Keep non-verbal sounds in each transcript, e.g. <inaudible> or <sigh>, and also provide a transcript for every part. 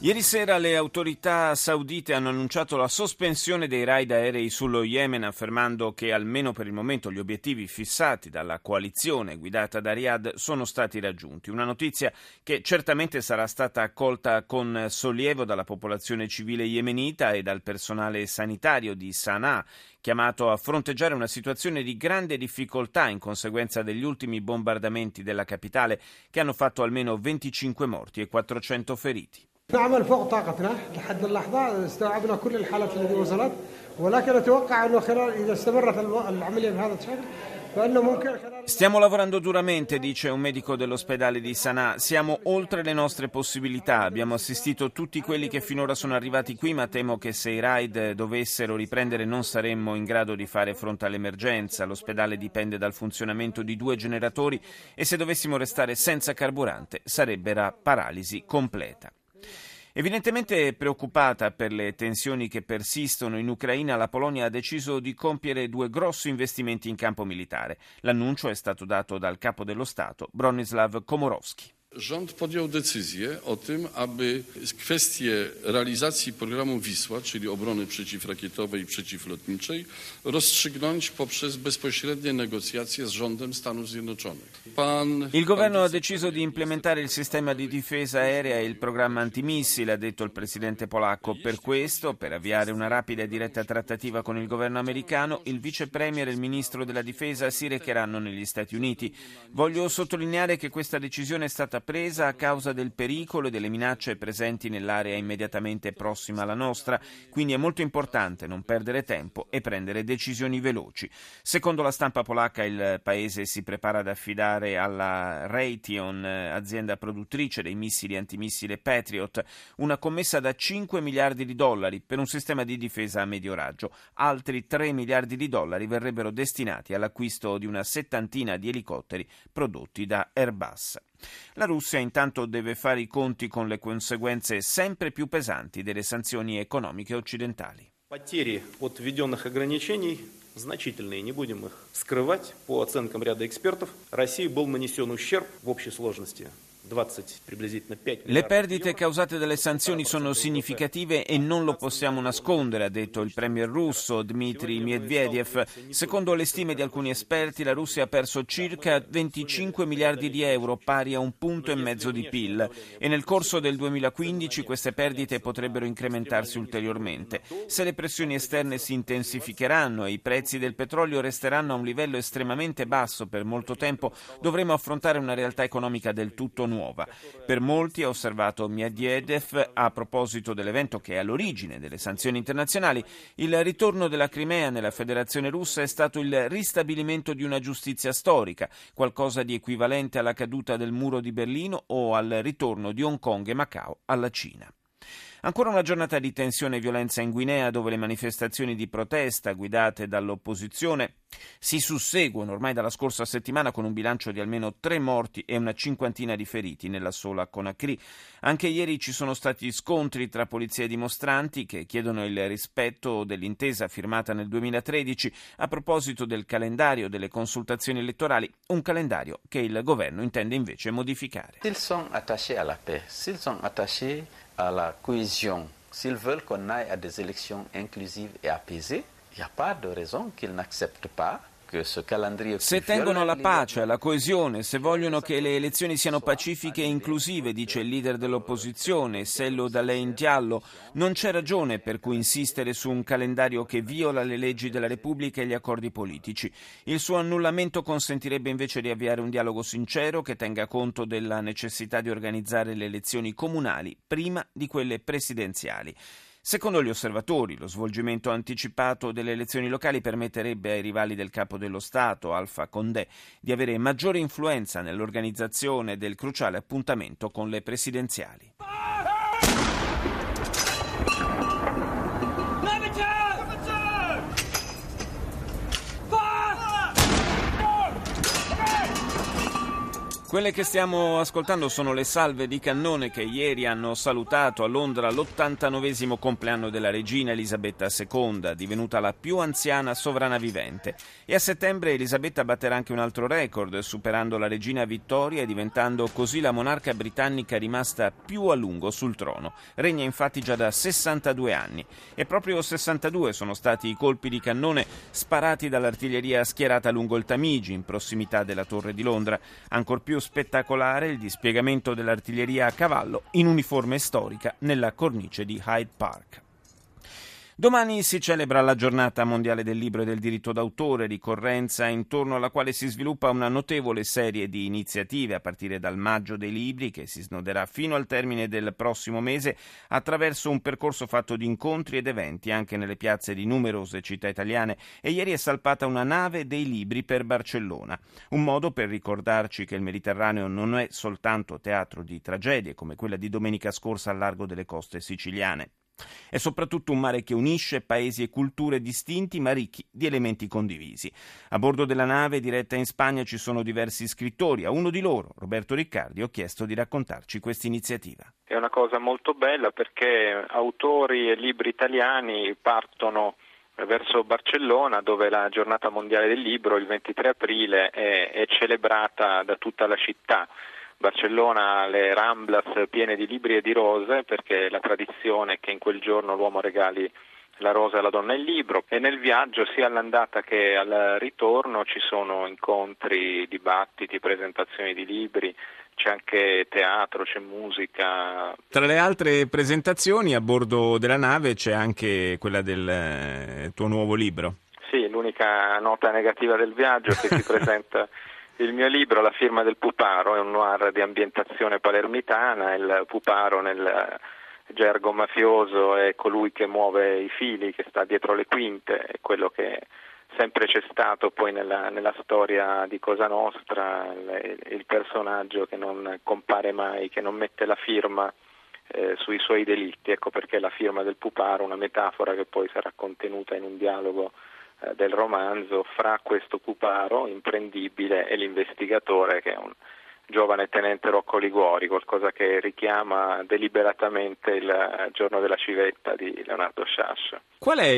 Ieri sera le autorità saudite hanno annunciato la sospensione dei raid aerei sullo Yemen, affermando che almeno per il momento gli obiettivi fissati dalla coalizione guidata da Riyadh sono stati raggiunti. Una notizia che certamente sarà stata accolta con sollievo dalla popolazione civile yemenita e dal personale sanitario di Sana'a, chiamato a fronteggiare una situazione di grande difficoltà in conseguenza degli ultimi bombardamenti della capitale che hanno fatto almeno 25 morti e 400 feriti. نعمل فوق طاقتنا لحد اللحظة استوعبنا كل الحالات التي وصلت ولكن أتوقع أنه خلال إذا استمرت العملية بهذا الشكل Stiamo lavorando duramente, dice un medico dell'ospedale di Sana'a. Siamo oltre le nostre possibilità. Abbiamo assistito tutti quelli che finora sono arrivati qui, ma temo che se i raid dovessero riprendere non saremmo in grado di fare fronte all'emergenza. L'ospedale dipende dal funzionamento di due generatori e se dovessimo restare senza carburante sarebbe la paralisi completa. Evidentemente preoccupata per le tensioni che persistono in Ucraina, la Polonia ha deciso di compiere due grossi investimenti in campo militare. L'annuncio è stato dato dal capo dello Stato, Bronislav Komorowski. Rząd podjął decyzję o tym, aby kwestie realizacji programu Wisła, czyli obrony przeciwrakietowej i przeciwlotniczej, rozstrzygnąć poprzez bezpośrednie negocjacje z rządem Stanów Zjednoczonych. Pan... Il governo ha deciso di implementare il sistema di difesa aerea e il programma antimissile, ha detto il presidente polacco. Per questo, per avviare una rapida e diretta trattativa con il governo americano, il vice premier e il ministro della difesa si recheranno negli Stati Uniti. Voglio sottolineare che questa decisione è stata presa a causa del pericolo e delle minacce presenti nell'area immediatamente prossima alla nostra, quindi è molto importante non perdere tempo e prendere decisioni veloci. Secondo la stampa polacca il paese si prepara ad affidare alla Raytheon, azienda produttrice dei missili antimissile Patriot, una commessa da 5 miliardi di dollari per un sistema di difesa a medio raggio. Altri 3 miliardi di dollari verrebbero destinati all'acquisto di una settantina di elicotteri prodotti da Airbus. La Russia intanto deve fare i conti con le conseguenze sempre più pesanti delle sanzioni economiche occidentali. Потери от введенных ограничений значительные, не будем их скрывать. По оценкам ряда экспертов, России был нанесен ущерб в общей сложности le perdite causate dalle sanzioni sono significative e non lo possiamo nascondere, ha detto il premier russo Dmitry Medvedev. Secondo le stime di alcuni esperti, la Russia ha perso circa 25 miliardi di euro, pari a un punto e mezzo di PIL, e nel corso del 2015 queste perdite potrebbero incrementarsi ulteriormente. Se le pressioni esterne si intensificheranno e i prezzi del petrolio resteranno a un livello estremamente basso per molto tempo, dovremo affrontare una realtà economica del tutto nuova nuova. Per molti, ha osservato Medvedev a proposito dell'evento che è all'origine delle sanzioni internazionali, il ritorno della Crimea nella Federazione russa è stato il ristabilimento di una giustizia storica, qualcosa di equivalente alla caduta del muro di Berlino o al ritorno di Hong Kong e Macao alla Cina. Ancora una giornata di tensione e violenza in Guinea dove le manifestazioni di protesta guidate dall'opposizione si susseguono ormai dalla scorsa settimana con un bilancio di almeno tre morti e una cinquantina di feriti nella sola Conakry. Anche ieri ci sono stati scontri tra polizia e dimostranti che chiedono il rispetto dell'intesa firmata nel 2013 a proposito del calendario delle consultazioni elettorali, un calendario che il governo intende invece modificare. S'ils sont attachés à la paix, s'ils sont attachés à la cohésion, s'ils veulent qu'on aille à des élections inclusives et apaisées, il n'y a pas de raison qu'ils n'acceptent pas Se tengono alla pace, alla coesione, se vogliono che le elezioni siano pacifiche e inclusive, dice il leader dell'opposizione, Sello Dalein Diallo, non c'è ragione per cui insistere su un calendario che viola le leggi della Repubblica e gli accordi politici. Il suo annullamento consentirebbe invece di avviare un dialogo sincero che tenga conto della necessità di organizzare le elezioni comunali prima di quelle presidenziali. Secondo gli osservatori, lo svolgimento anticipato delle elezioni locali permetterebbe ai rivali del capo dello Stato, Alfa Condé, di avere maggiore influenza nell'organizzazione del cruciale appuntamento con le presidenziali. Quelle che stiamo ascoltando sono le salve di cannone che ieri hanno salutato a Londra l'89 compleanno della regina Elisabetta II, divenuta la più anziana sovrana vivente. E a settembre Elisabetta batterà anche un altro record, superando la regina Vittoria e diventando così la monarca britannica rimasta più a lungo sul trono. Regna infatti già da 62 anni. E proprio 62 sono stati i colpi di cannone sparati dall'artiglieria schierata lungo il Tamigi, in prossimità della Torre di Londra. Ancor più spettacolare il dispiegamento dell'artiglieria a cavallo in uniforme storica nella cornice di Hyde Park. Domani si celebra la giornata mondiale del libro e del diritto d'autore, ricorrenza intorno alla quale si sviluppa una notevole serie di iniziative a partire dal maggio dei libri che si snoderà fino al termine del prossimo mese attraverso un percorso fatto di incontri ed eventi anche nelle piazze di numerose città italiane e ieri è salpata una nave dei libri per Barcellona, un modo per ricordarci che il Mediterraneo non è soltanto teatro di tragedie come quella di domenica scorsa al largo delle coste siciliane. È soprattutto un mare che unisce paesi e culture distinti ma ricchi di elementi condivisi. A bordo della nave diretta in Spagna ci sono diversi scrittori. A uno di loro, Roberto Riccardi, ho chiesto di raccontarci questa iniziativa. È una cosa molto bella perché autori e libri italiani partono verso Barcellona dove la giornata mondiale del libro il 23 aprile è, è celebrata da tutta la città. Barcellona le Ramblas piene di libri e di rose perché la tradizione è che in quel giorno l'uomo regali la rosa alla donna e il libro e nel viaggio sia all'andata che al ritorno ci sono incontri, dibattiti, presentazioni di libri, c'è anche teatro, c'è musica. Tra le altre presentazioni a bordo della nave c'è anche quella del eh, tuo nuovo libro. Sì, l'unica nota negativa del viaggio è che si <laughs> presenta il mio libro, La firma del puparo, è un noir di ambientazione palermitana, il puparo nel gergo mafioso è colui che muove i fili, che sta dietro le quinte, è quello che sempre c'è stato poi nella, nella storia di Cosa Nostra, il, il, personaggio che non compare mai, che non mette la firma eh, sui suoi delitti, ecco perché la firma del puparo, una metafora che poi sarà contenuta in un dialogo eh, del romanzo fra questo puparo imprendibile e l'investigatore che è un giovane tenente Rocco Liguori, qualcosa che richiama deliberatamente il giorno della civetta di Leonardo Sciascia. Qual è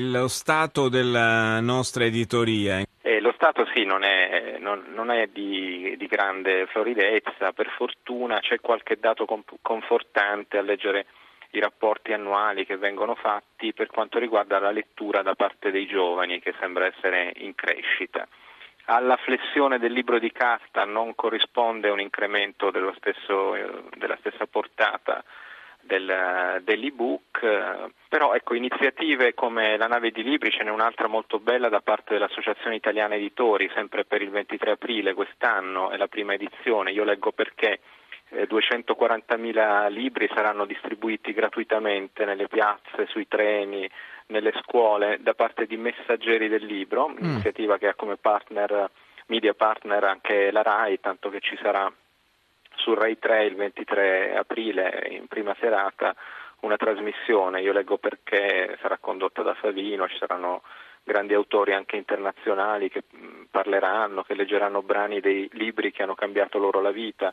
lo stato della nostra editoria? Eh, lo stato sì, non è, non, non è di, di, grande floridezza, per fortuna c'è qualche dato confortante a leggere i rapporti annuali che vengono fatti per quanto riguarda la lettura da parte dei giovani che sembra essere in crescita. Alla flessione del libro di casta non corrisponde un incremento stesso, della stessa portata del, dell'ebook, però ecco, iniziative come la nave di libri, ce n'è un'altra molto bella da parte dell'Associazione Italiana Editori, sempre per il 23 aprile quest'anno, è la prima edizione, io leggo perché 240.000 eh, libri saranno distribuiti gratuitamente nelle piazze, sui treni, nelle scuole da parte di messaggeri del libro, mm. iniziativa che ha come partner, media partner anche la RAI, tanto che ci sarà su RAI 3 il 23 aprile in prima serata una trasmissione, io leggo perché sarà condotta da Favino, ci saranno grandi autori anche internazionali che mm, parleranno, che leggeranno brani dei libri che hanno cambiato loro la vita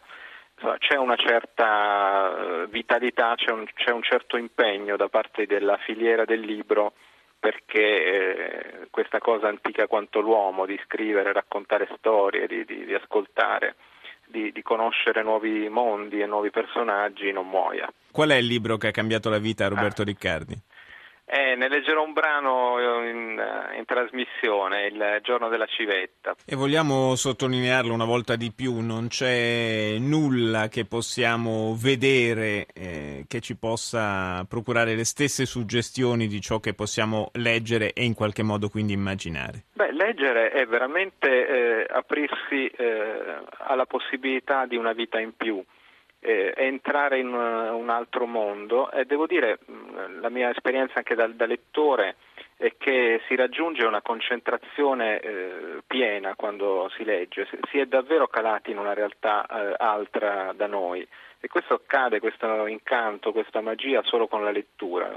c'è una certa eh, vitalità, c'è un, c'è un, certo impegno da parte della filiera del libro perché eh, questa cosa antica quanto l'uomo di scrivere, raccontare storie, di, di, di ascoltare, di, di, conoscere nuovi mondi e nuovi personaggi non muoia. Qual è il libro che ha cambiato la vita a Roberto ah. Riccardi? Eh, ne leggerò un brano in, in, trasmissione, il giorno della civetta. E vogliamo sottolinearlo una volta di più, non c'è nulla che possiamo vedere eh, che ci possa procurare le stesse suggestioni di ciò che possiamo leggere e in qualche modo quindi immaginare. Beh, leggere è veramente eh, aprirsi eh, alla possibilità di una vita in più eh, entrare in un, altro mondo e devo dire la mia esperienza anche da, da lettore è che si raggiunge una concentrazione eh, piena quando si legge, si è davvero calati in una realtà eh, altra da noi e questo accade, questo incanto, questa magia solo con la lettura.